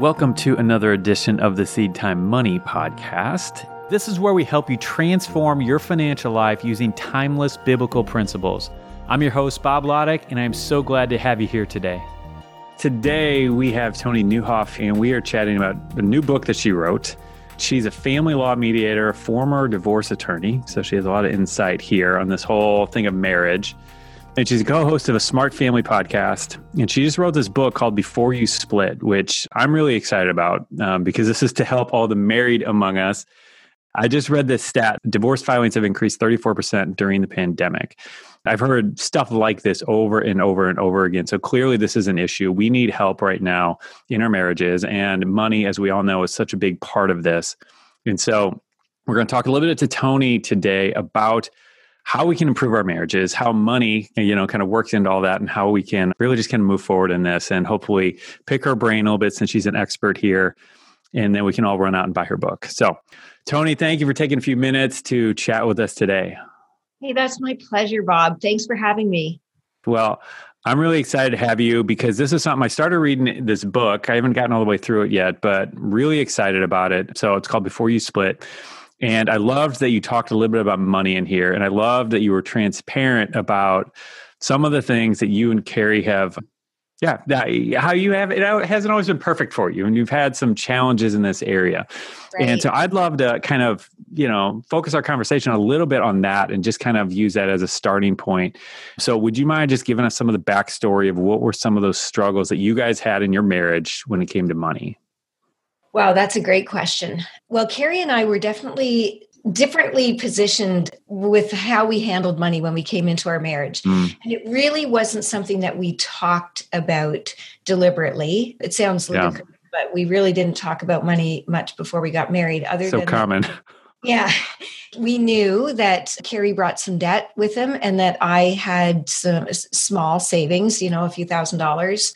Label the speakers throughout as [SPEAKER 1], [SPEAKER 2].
[SPEAKER 1] Welcome to another edition of the Seedtime Money podcast. This is where we help you transform your financial life using timeless biblical principles. I'm your host, Bob Lotich, and I'm so glad to have you here today. Today, we have Toni Nieuwhof, and we are chatting about a new book that she wrote. She's a family law mediator, former divorce attorney, so she has a lot of insight here on this whole thing of marriage and she's a co-host of a smart family podcast. And she just wrote this book called before you split which i'm really excited about um, because this is to help all the married among us. I just read this stat divorce filings have increased 34% during the pandemic. I've heard stuff like this over and over and over again. So clearly this is an issue. We need help right now in our marriages and money as we all know is such a big part of this. And so we're going to talk a little bit to toni today about how we can improve our marriages, how money, you know, kind of works into all that, and how we can really just kind of move forward in this and hopefully pick her brain a little bit since she's an expert here. And then we can all run out and buy her book. So, Toni, thank you for taking a few minutes to chat with us today.
[SPEAKER 2] Hey, that's my pleasure, Bob. Thanks for having me.
[SPEAKER 1] Well, I'm really excited to have you because this is something I started reading this book. I haven't gotten all the way through it yet, but really excited about it. So it's called Before You Split. And I loved that you talked a little bit about money in here. And I loved that you were transparent about some of the things that you and Carey have. Yeah, how you have it hasn't always been perfect for you, and you've had some challenges in this area. Right. And so I'd love to kind of, you know, focus our conversation a little bit on that and just kind of use that as a starting point. So, would you mind just giving us some of the backstory of what were some of those struggles that you guys had in your marriage when it came to money?
[SPEAKER 2] Wow, that's a great question. Well, Carey and I were definitely differently positioned with how we handled money when we came into our marriage. Mm. And it really wasn't something that we talked about deliberately. It sounds ludicrous, yeah. but we really didn't talk about money much before we got married.
[SPEAKER 1] Other so than common.
[SPEAKER 2] Yeah. We knew that Carey brought some debt with him and that I had some small savings, you know, a few thousand dollars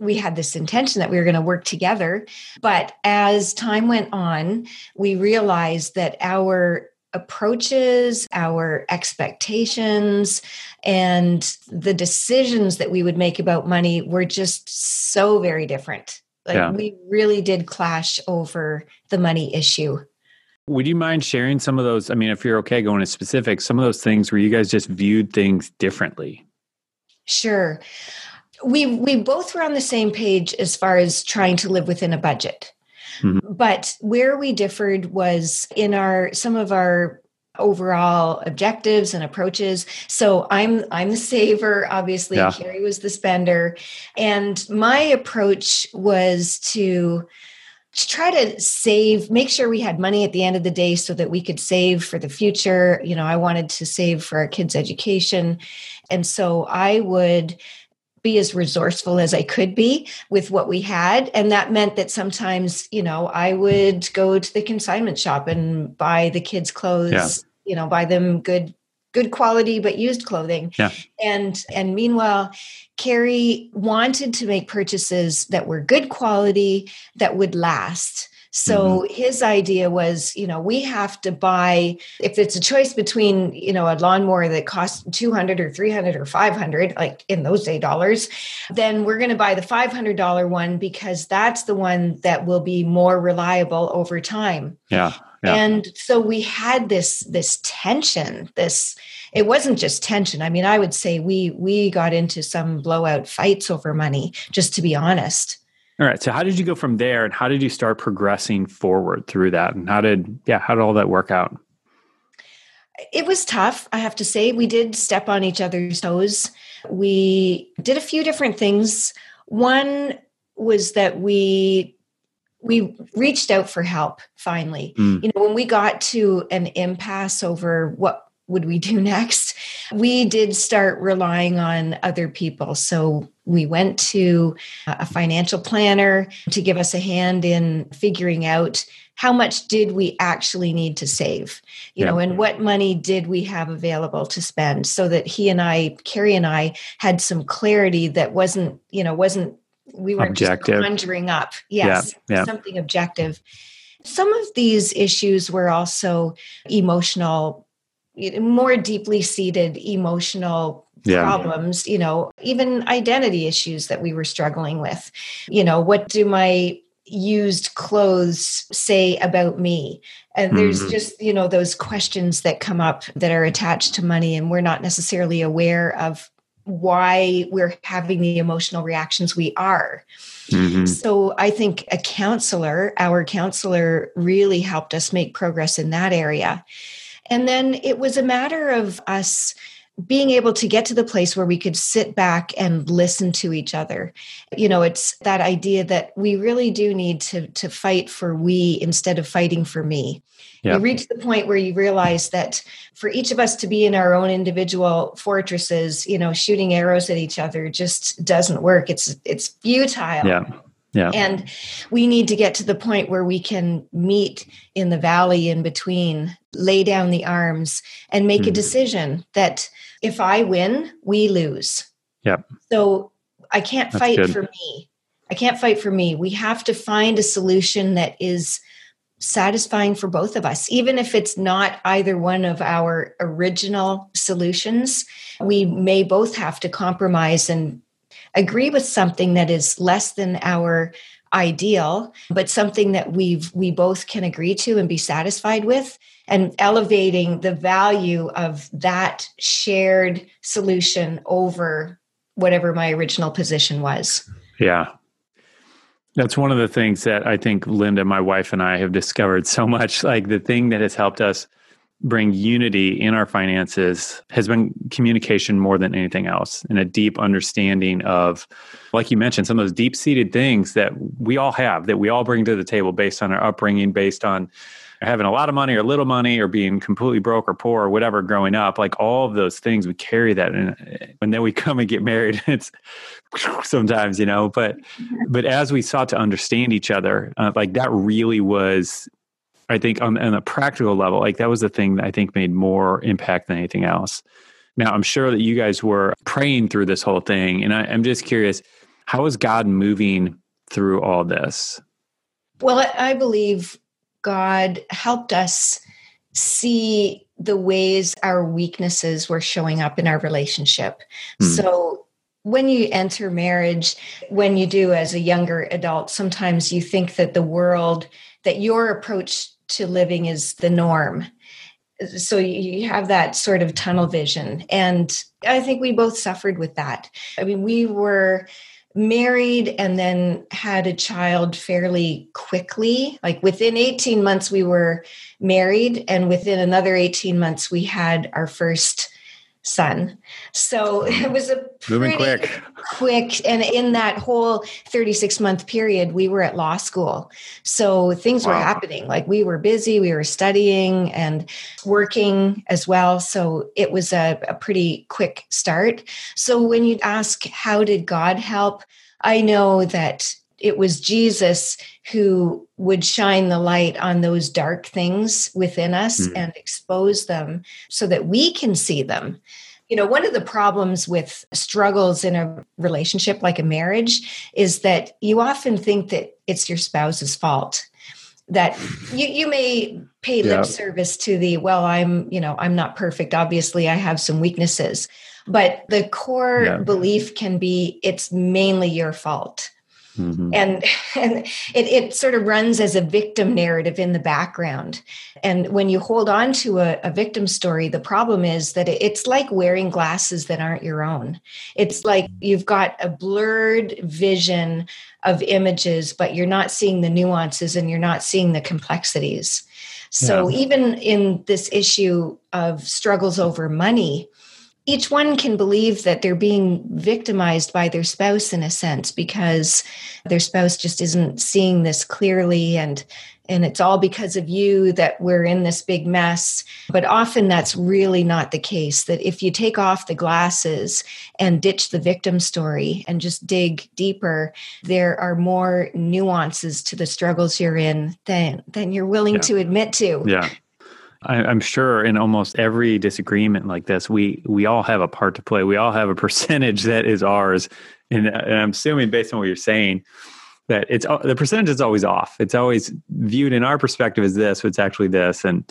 [SPEAKER 2] we had this intention that we were going to work together. But as time went on, we realized that our approaches, our expectations, and the decisions that we would make about money were just so very different. Like yeah. we really did clash over the money issue.
[SPEAKER 1] Would you mind sharing some of those? I mean, if you're okay going into specifics, some of those things where you guys just viewed things differently.
[SPEAKER 2] Sure we we both were on the same page as far as trying to live within a budget. Mm-hmm. But where we differed was in our some of our overall objectives and approaches. So I'm I'm the saver, obviously. Yeah. Carey was the spender. And my approach was to to try to save, make sure we had money at the end of the day so that we could save for the future. You know, I wanted to save for our kids' education. And so I would be as resourceful as I could be with what we had. And that meant that sometimes, you know, I would go to the consignment shop and buy the kids' clothes, yeah. you know, buy them good good quality but used clothing.
[SPEAKER 1] Yeah.
[SPEAKER 2] And and meanwhile, Carey wanted to make purchases that were good quality that would last so mm-hmm. his idea was, you know, we have to buy if it's a choice between, you know, a lawnmower that costs 200 or 300 or 500 like in those day dollars, then we're going to buy the $500 one because that's the one that will be more reliable over time.
[SPEAKER 1] Yeah. yeah.
[SPEAKER 2] And so we had this this tension, this it wasn't just tension. I mean, I would say we we got into some blowout fights over money, just to be honest.
[SPEAKER 1] All right. So how did you go from there and how did you start progressing forward through that? And how did, yeah, how did all that work out?
[SPEAKER 2] It was tough, I have to say. We did step on each other's toes. We did a few different things. One was that we we reached out for help finally. Mm. You know, when we got to an impasse over what would we do next? We did start relying on other people. So we went to uh, a financial planner to give us a hand in figuring out how much did we actually need to save you yeah. know and what money did we have available to spend so that he and i carey and i had some clarity that wasn't you know wasn't we weren't objective. just conjuring up yes yeah. Yeah. something objective some of these issues were also emotional more deeply seated emotional yeah. problems, you know, even identity issues that we were struggling with. You know, what do my used clothes say about me and there's mm-hmm. just you know those questions that come up that are attached to money and we're not necessarily aware of why we're having the emotional reactions we are mm-hmm. so i think a counselor our counselor really helped us make progress in that area and then it was a matter of us being able to get to the place where we could sit back and listen to each other. You know it's that idea that we really do need to to fight for we instead of fighting for me. Yep. you reach the point where you realize that for each of us to be in our own individual fortresses you know shooting arrows at each other just doesn't work. It's it's futile.
[SPEAKER 1] Yeah yeah.
[SPEAKER 2] And we need to get to the point where we can meet in the valley in between, lay down the arms, and make mm. a mm-hmm. decision that if I win, we lose.
[SPEAKER 1] Yep.
[SPEAKER 2] So I can't That's fight good. for me. I can't fight for me. We have to find a solution that is satisfying for both of us, even if it's not either one of our original solutions. We may both have to compromise and agree with something that is less than our ideal, but something that we've we both can agree to and be satisfied with and elevating the value of that shared solution over whatever my original position was.
[SPEAKER 1] Yeah. That's one of the things that I think Linda, my wife, and I have discovered so much. Like the thing that has helped us bring unity in our finances has been communication more than anything else and a deep understanding of like you mentioned some of those deep seated things that we all have that we all bring to the table based on our upbringing based on having a lot of money or little money or being completely broke or poor or whatever growing up, like all of those things, we carry that. And, and then we come and get married, it's sometimes, you know, but, but as we sought to understand each other, uh, like that really was, I think on, on a practical level, like that was the thing that I think made more impact than anything else. Now, I'm sure that you guys were praying through this whole thing. And I, I'm just curious, how is God moving through all this?
[SPEAKER 2] Well, I believe God helped us see the ways our weaknesses were showing up in our relationship. Mm. So when you enter marriage, when you do as a younger adult, sometimes you think that the world, that your approach to living is the norm. So you have that sort of tunnel vision. And I think we both suffered with that. I mean, we were married and then had a child fairly quickly. Like within 18 months, we were married, and within another 18 months, we had our first son. So it was a
[SPEAKER 1] moving quick.
[SPEAKER 2] Quick. And in that whole 36 month period, we were at law school. So things wow. were happening. Like we were busy, we were studying and working as well. So it was a, a pretty quick start. So when you ask, how did God help? I know that it was Jesus who would shine the light on those dark things within us mm. and expose them so that we can see them. You know, one of the problems with struggles in a relationship like a marriage is that you often think that it's your spouse's fault that you you may pay lip service to the well i'm you know i'm not perfect obviously i have some weaknesses but the core yeah. belief can be it's mainly your fault Mm-hmm. And, and it, it sort of runs as a victim narrative in the background. And when you hold on to a, a victim story, the problem is that it's like wearing glasses that aren't your own. It's like you've got a blurred vision of images, but you're not seeing the nuances and you're not seeing the complexities. So yeah. even in this issue of struggles over money, each one can believe that they're being victimized by their spouse in a sense because their spouse just isn't seeing this clearly and and it's all because of you that we're in this big mess. But often that's really not the case that if you take off the glasses and ditch the victim story and just dig deeper there are more nuances to the struggles you're in than than you're willing yeah. to admit to.
[SPEAKER 1] Yeah I, am sure in almost every disagreement like this, we we all have a part to play. We all have a percentage that is ours, and, and I'm assuming based on what you're saying that it's the percentage is always off. It's always viewed in our perspective as this, but it's actually this. And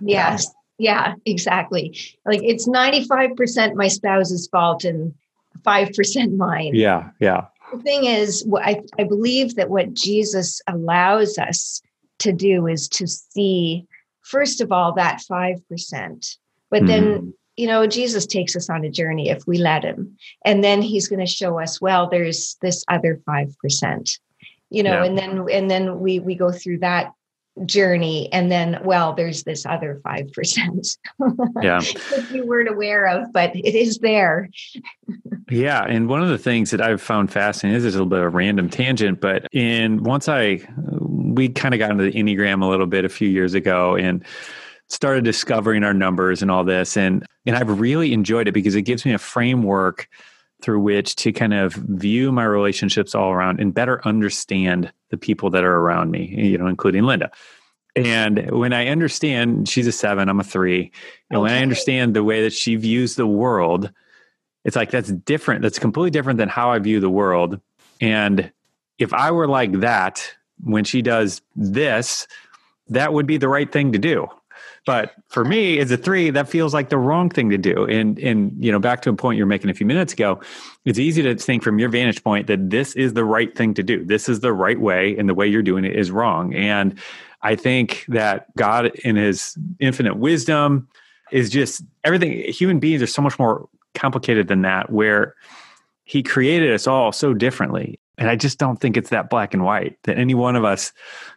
[SPEAKER 2] yes, yeah, exactly. Like it's 95 percent my spouse's fault and five percent mine.
[SPEAKER 1] Yeah, yeah.
[SPEAKER 2] the thing is, I, I believe that what Jesus allows us to do is to see, first of all, that 5%. But mm. then, hmm. you know, Jesus takes us on a journey if we let him. And then he's going to show us, well, there's this other 5%. You know, yeah. and then and then we we go through that journey and then well there's this other 5%
[SPEAKER 1] yeah
[SPEAKER 2] that you weren't aware of but it is there
[SPEAKER 1] yeah and one of the things that i've found fascinating is a little bit of a random tangent but in once i we kind of got into the enneagram a little bit a few years ago and started discovering our numbers and all this and and i've really enjoyed it because it gives me a framework through which to kind of view my relationships all around and better understand the people that are around me, you know, including Linda. And when I understand she's a seven, I'm a three, and okay. when I understand the way that she views the world, it's like that's different. That's completely different than how I view the world. And if I were like that when she does this, that would be the right thing to do. But for me, as a three, that feels like the wrong thing to do. And and you know, back to a point you're making a few minutes ago, it's easy to think from your vantage point that this is the right thing to do. This is the right way, and the way you're doing it is wrong. And I think that God, in His infinite wisdom, is just everything. Human beings are so much more complicated than that, where He created us all so differently. And I just don't think it's that black and white that any one of us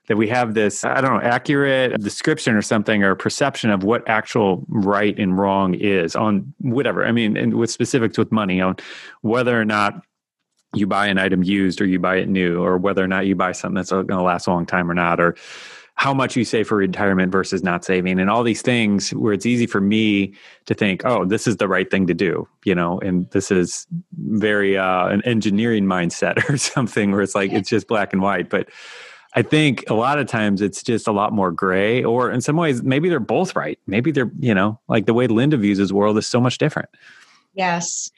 [SPEAKER 1] that we have this, I don't know, accurate description or something or perception of what actual right and wrong is on whatever. I mean, and with specifics with money on whether or not you buy an item used or you buy it new or whether or not you buy something that's going to last a long time or not or how much you save for retirement versus not saving and all these things where it's easy for me to think oh this is the right thing to do you know and this is very uh, an engineering mindset or something where it's like it's just black and white but i think a lot of times it's just a lot more gray or in some ways maybe they're both right. Maybe they're you know like the way linda views his world is so much different.
[SPEAKER 2] Yes.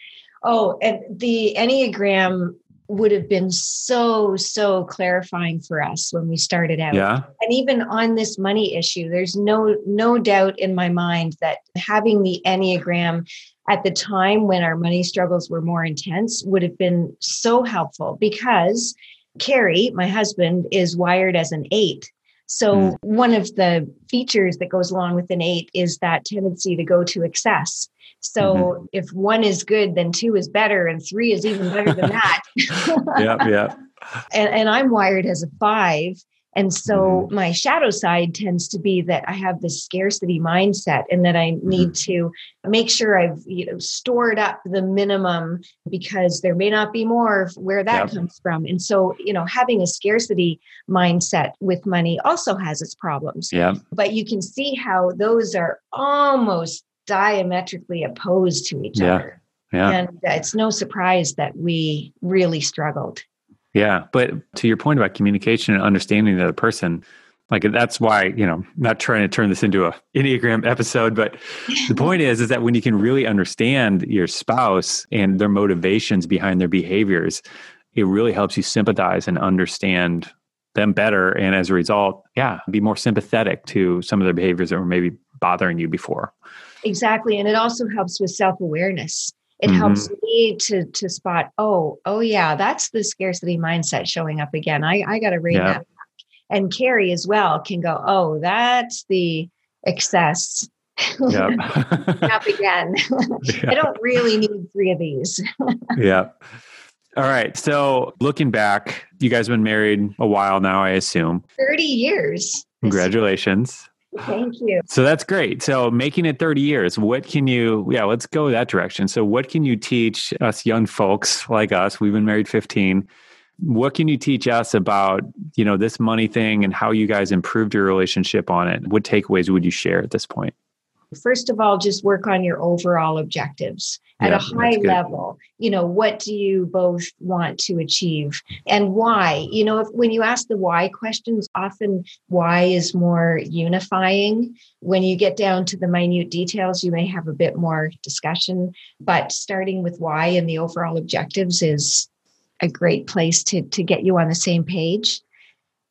[SPEAKER 2] Oh and the enneagram would have been so so clarifying for us when we started out
[SPEAKER 1] yeah
[SPEAKER 2] and even on this money issue there's no no doubt in my mind that having the enneagram at the time when our money struggles were more intense would have been so helpful because Carey, my husband, is wired as an eight. So, mm. one of the features that goes along with an eight is that tendency to go to excess. So mm-hmm. if one is good, then two is better, and three is even better than that.
[SPEAKER 1] yeah, yeah.
[SPEAKER 2] And, and I'm wired as a five. And so mm-hmm. my shadow side tends to be that I have this scarcity mindset and that I mm-hmm. need to make sure I've you know stored up the minimum because there may not be more where that yep. comes from. And so, you know, having a scarcity mindset with money also has its problems.
[SPEAKER 1] Yeah.
[SPEAKER 2] But you can see how those are almost diametrically opposed to each
[SPEAKER 1] yeah.
[SPEAKER 2] other.
[SPEAKER 1] Yeah.
[SPEAKER 2] And it's no surprise that we really struggled.
[SPEAKER 1] Yeah. But to your point about communication and understanding the other person, like that's why, you know, not trying to turn this into a Enneagram episode, but the point is, is that when you can really understand your spouse and their motivations behind their behaviors, it really helps you sympathize and understand them better. And as a result, yeah, be more sympathetic to some of their behaviors that were maybe bothering you before.
[SPEAKER 2] Exactly. And it also helps with self awareness. It mm-hmm. helps me to to spot, oh, oh yeah, that's the scarcity mindset showing up again. I, I gotta rein yeah. that back. And Carey as well can go, oh, that's the excess. Yep. up again. yeah. I don't really need three of these.
[SPEAKER 1] yeah. All right. So looking back, you guys have been married a while now, I assume.
[SPEAKER 2] 30 years.
[SPEAKER 1] Congratulations.
[SPEAKER 2] Thank you.
[SPEAKER 1] So that's great. So making it 30 years, what can you, yeah, let's go that direction. So what can you teach us young folks like us? We've been married 15. What can you teach us about, you know, this money thing and how you guys improved your relationship on it? What takeaways would you share at this point?
[SPEAKER 2] First of all just work on your overall objectives. At yeah, a high level you know what do you both want to achieve and why? You know if, when you ask the why questions often why is more unifying. When you get down to the minute details you may have a bit more discussion but starting with why and the overall objectives is a great place to to get you on the same page.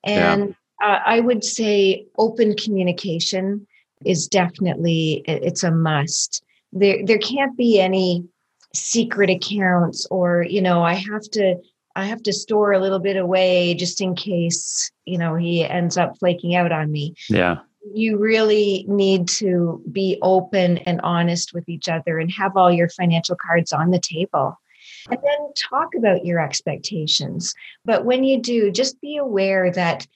[SPEAKER 2] And yeah. uh, i would say open communication is definitely it's a must. There there can't be any secret accounts or you know I have to I have to store a little bit away just in case, you know, he ends up flaking out on me.
[SPEAKER 1] Yeah.
[SPEAKER 2] You really need to be open and honest with each other and have all your financial cards on the table. And then talk about your expectations. But when you do, just be aware that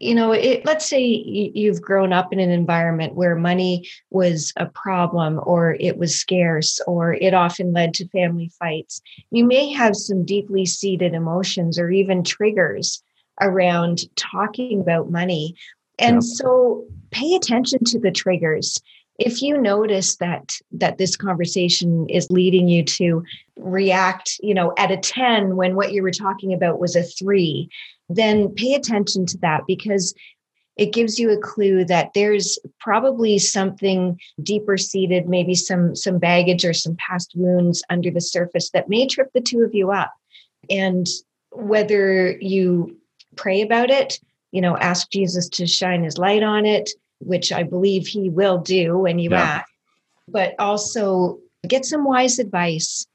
[SPEAKER 2] you know it, let's say you've grown up in an environment where money was a problem or it was scarce or it often led to family fights you may have some deeply seated emotions or even triggers around talking about money and yeah. so pay attention to the triggers if you notice that that this conversation is leading you to react you know at a 10 when what you were talking about was a 3 then pay attention to that because it gives you a clue that there's probably something deeper seated maybe some some baggage or some past wounds under the surface that may trip the two of you up. And whether you pray about it you know ask jesus to shine his light on it which i believe he will do when you yeah. ask. But also get some wise advice.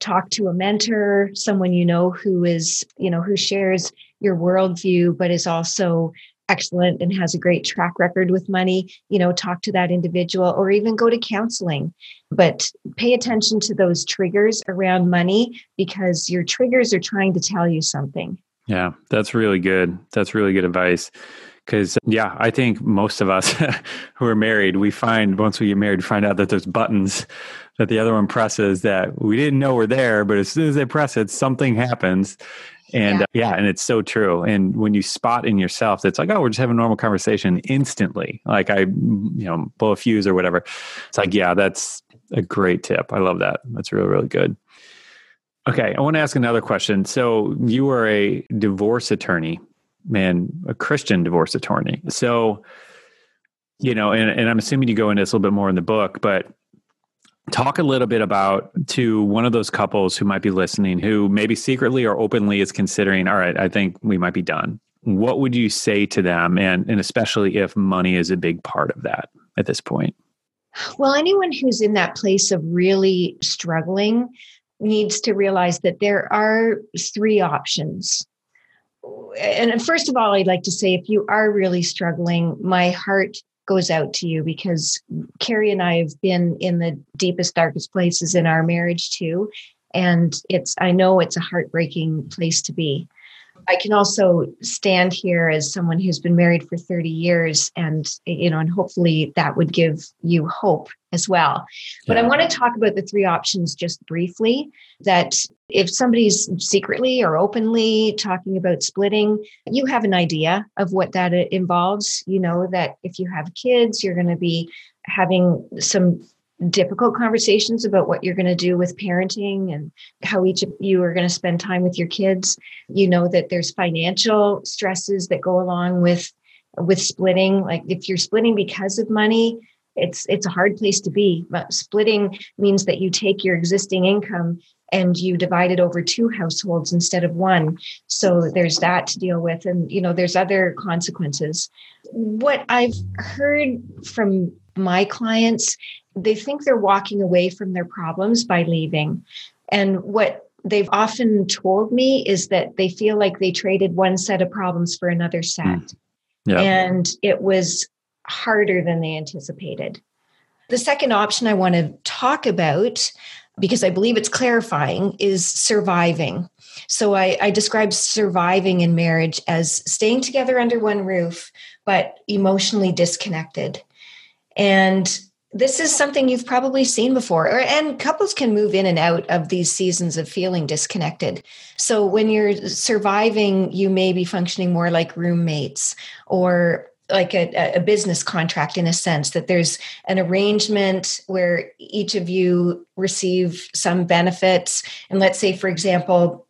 [SPEAKER 2] Talk to a mentor someone you know who is you know who shares your worldview, but is also excellent and has a great track record with money, you know, talk to that individual or even go to counseling. But pay attention to those triggers around money because your triggers are trying to tell you something.
[SPEAKER 1] Yeah, that's really good. That's really good advice. Because, yeah, I think most of us who are married, we find once we get married, find out that there's buttons that the other one presses that we didn't know were there, but as soon as they press it, something happens and yeah. Uh, yeah. and it's so true. And when you spot in yourself, it's like, oh, we're just having a normal conversation instantly. Like I, you know, blow a fuse or whatever. It's like, yeah, that's a great tip. I love that. That's really, really good. Okay. I want to ask another question. So you are a divorce attorney, man, a Christian divorce attorney. So, you know, and, and I'm assuming you go into this a little bit more in the book, but talk a little bit about to one of those couples who might be listening who maybe secretly or openly is considering all right i think we might be done. What would you say to them? And and especially if money is a big part of that at this point.
[SPEAKER 2] Well anyone who's in that place of really struggling needs to realize that there are three options. And first of all i'd like to say if you are really struggling my heart goes out to you because Carey and I have been in the deepest, darkest places in our marriage too. And it's, I know it's a heartbreaking place to be. I can also stand here as someone who's been married for 30 years and you know and hopefully that would give you hope as well. But yeah. I want to talk about the three options just briefly that if somebody's secretly or openly talking about splitting, you have an idea of what that involves. You know that if you have kids, you're going to be having some difficult conversations about what you're going to do with parenting and how each of you are going to spend time with your kids. You know that there's financial stresses that go along with with splitting. Like if you're splitting because of money it's it's a hard place to be. But splitting means that you take your existing income and you divide it over two households instead of one. So there's that to deal with and you know there's other consequences. What i've heard from my clients they think they're walking away from their problems by leaving. And what they've often told me is that they feel like they traded one set of problems for another set. Mm. Yeah. And it was harder than they anticipated. The second option I want to talk about, because I believe it's clarifying, is surviving. So I, I describe surviving in marriage as staying together under one roof, but emotionally disconnected. And this is something you've probably seen before and couples can move in and out of these seasons of feeling disconnected. So when you're surviving you may be functioning more like roommates or like a, a, business contract in a sense that there's an arrangement where each of you receive some benefits. And let's say for example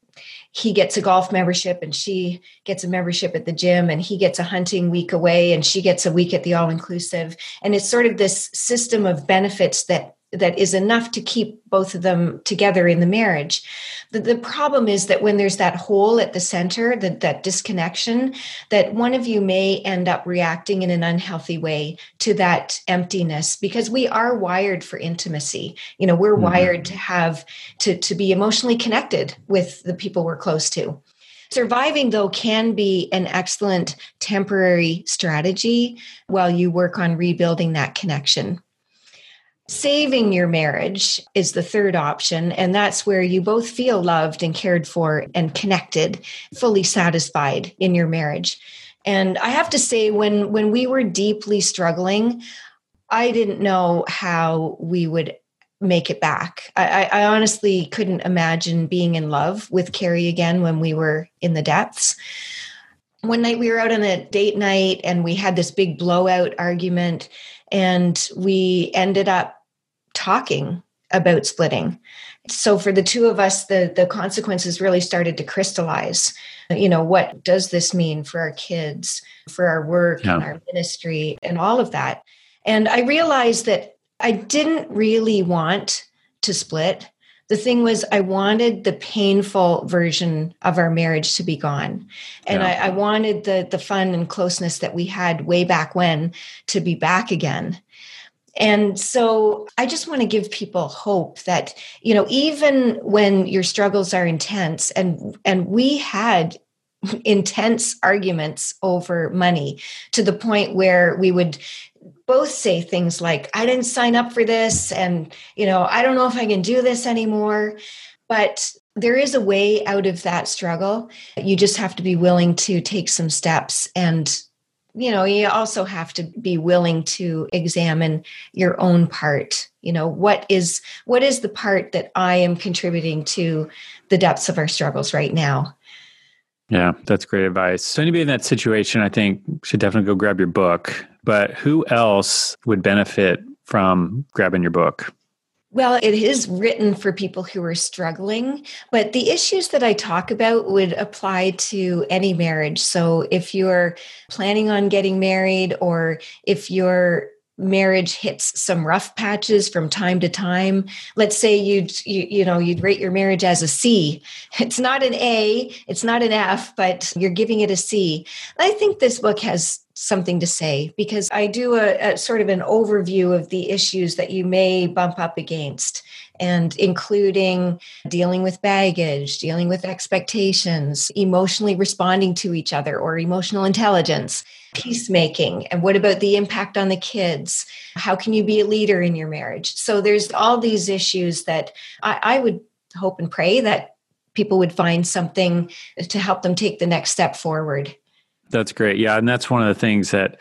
[SPEAKER 2] he gets a golf membership and she gets a membership at the gym and he gets a hunting week away and she gets a week at the all inclusive and it's sort of this system of benefits that that is enough to keep both of them together in the marriage. The, the problem is that when there's that hole at the center, that, that disconnection, that one of you may end up reacting in an unhealthy way to that emptiness because we are wired for intimacy. You know, we're mm-hmm. wired to have to, to be emotionally connected with the people we're close to. Surviving, though, can be an excellent temporary strategy while you work on rebuilding that connection. Saving your marriage is the third option, and that's where you both feel loved and cared for and connected, fully satisfied in your marriage. And I have to say, when when we were deeply struggling, I didn't know how we would make it back. I, I, honestly couldn't imagine being in love with Carey again when we were in the depths. One night we were out on a date night and we had this big blowout argument, and we ended up talking about splitting. So for the two of us, the the consequences really started to crystallize. You know, what does this mean for our kids, for our work yeah. and our ministry and all of that? And I realized that I didn't really want to split. The thing was, I wanted the painful version of our marriage to be gone. And yeah. I, I wanted the, the fun and closeness that we had way back when to be back again. And so I just want to give people hope that, you know, even when your struggles are intense and and we had intense arguments over money to the point where we would both say things like i didn't sign up for this and you know i don't know if i can do this anymore. But there is a way out of that struggle. You just have to be willing to take some steps and you know you also have to be willing to examine your own part. You know what is what is the part that i am contributing to the depths of our struggles right now?
[SPEAKER 1] Yeah that's great advice. So anybody in that situation i think should definitely go grab your book. But who else would benefit from grabbing your book
[SPEAKER 2] well, it is written for people who are struggling, but the issues that I talk about would apply to any marriage. So if you're planning on getting married or if you're marriage hits some rough patches from time to time let's say you'd you, you know you'd rate your marriage as a c it's not an a it's not an f but you're giving it a c i think this book has something to say because I do a, a, sort of an overview of the issues that you may bump up against, and including dealing with baggage, dealing with expectations, emotionally responding to each other, or emotional intelligence, peacemaking. And what about the impact on the kids? How can you be a leader in your marriage? So there's all these issues that I, I would hope and pray that people would find something to help them take the next step forward.
[SPEAKER 1] That's great. Yeah. And that's one of the things that,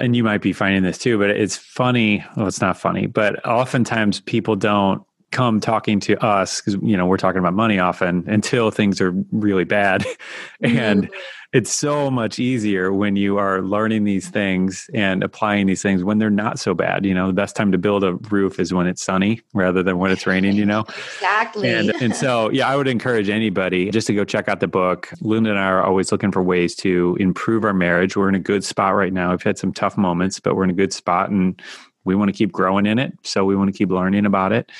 [SPEAKER 1] and you might be finding this too, but it's funny. Well, it's not funny, but oftentimes people don't come talking to us because, you know, we're talking about money often until things are really bad. and mm-hmm it's so much easier when you are learning these things and applying these things when they're not so bad. You know, the best time to build a roof is when it's sunny rather than when it's raining, you know?
[SPEAKER 2] exactly.
[SPEAKER 1] And, and so, yeah, I would encourage anybody just to go check out the book. Linda and I are always looking for ways to improve our marriage. We're in a good spot right now. We've had some tough moments, but we're in a good spot and we want to keep growing in it. So we want to keep learning about it.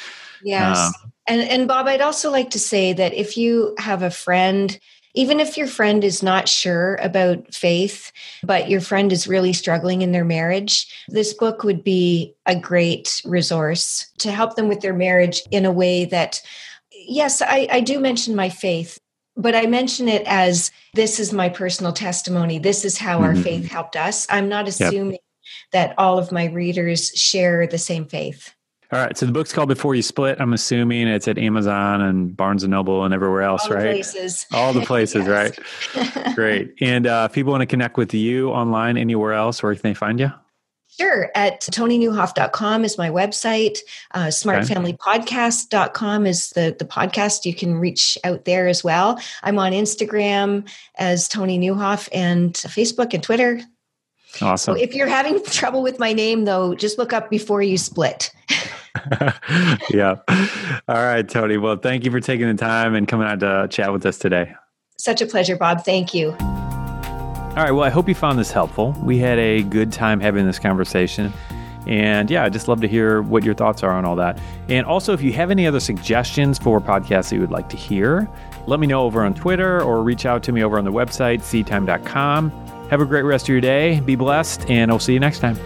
[SPEAKER 2] Yes. Um, and, and Bob, I'd also like to say that if you have a friend, even if your friend is not sure about faith, but your friend is really struggling in their marriage, this book would be a great resource to help them with their marriage in a way that, yes, I, I do mention my faith, but I mention it as this is my personal testimony. This is how mm-hmm. our faith helped us. I'm not assuming yep. That all of my readers share the same faith.
[SPEAKER 1] All right. So the book's called Before You Split. I'm assuming it's at Amazon and Barnes and Noble and everywhere else,
[SPEAKER 2] All
[SPEAKER 1] right?
[SPEAKER 2] Places.
[SPEAKER 1] All the places, right? Great. And uh, if people want to connect with you online anywhere else, where can they find you?
[SPEAKER 2] Sure. At toninieuwhof.com is my website. Uh, smartfamilypodcast.com is the, the podcast. You can reach out there as well. I'm on Instagram as Toni Nieuwhof and Facebook and Twitter.
[SPEAKER 1] Awesome.
[SPEAKER 2] So if you're having trouble with my name, though, just look up before you split.
[SPEAKER 1] yeah. All right, Toni. Well, thank you for taking the time and coming out to chat with us today.
[SPEAKER 2] Such a pleasure, Bob. Thank you.
[SPEAKER 1] All right. Well, I hope you found this helpful. We had a good time having this conversation. And yeah, I'd just love to hear what your thoughts are on all that. And also, if you have any other suggestions for podcasts that you would like to hear, let me know over on Twitter or reach out to me over on the website, seedtime.com. Have a great rest of your day. Be blessed, and I'll see you next time.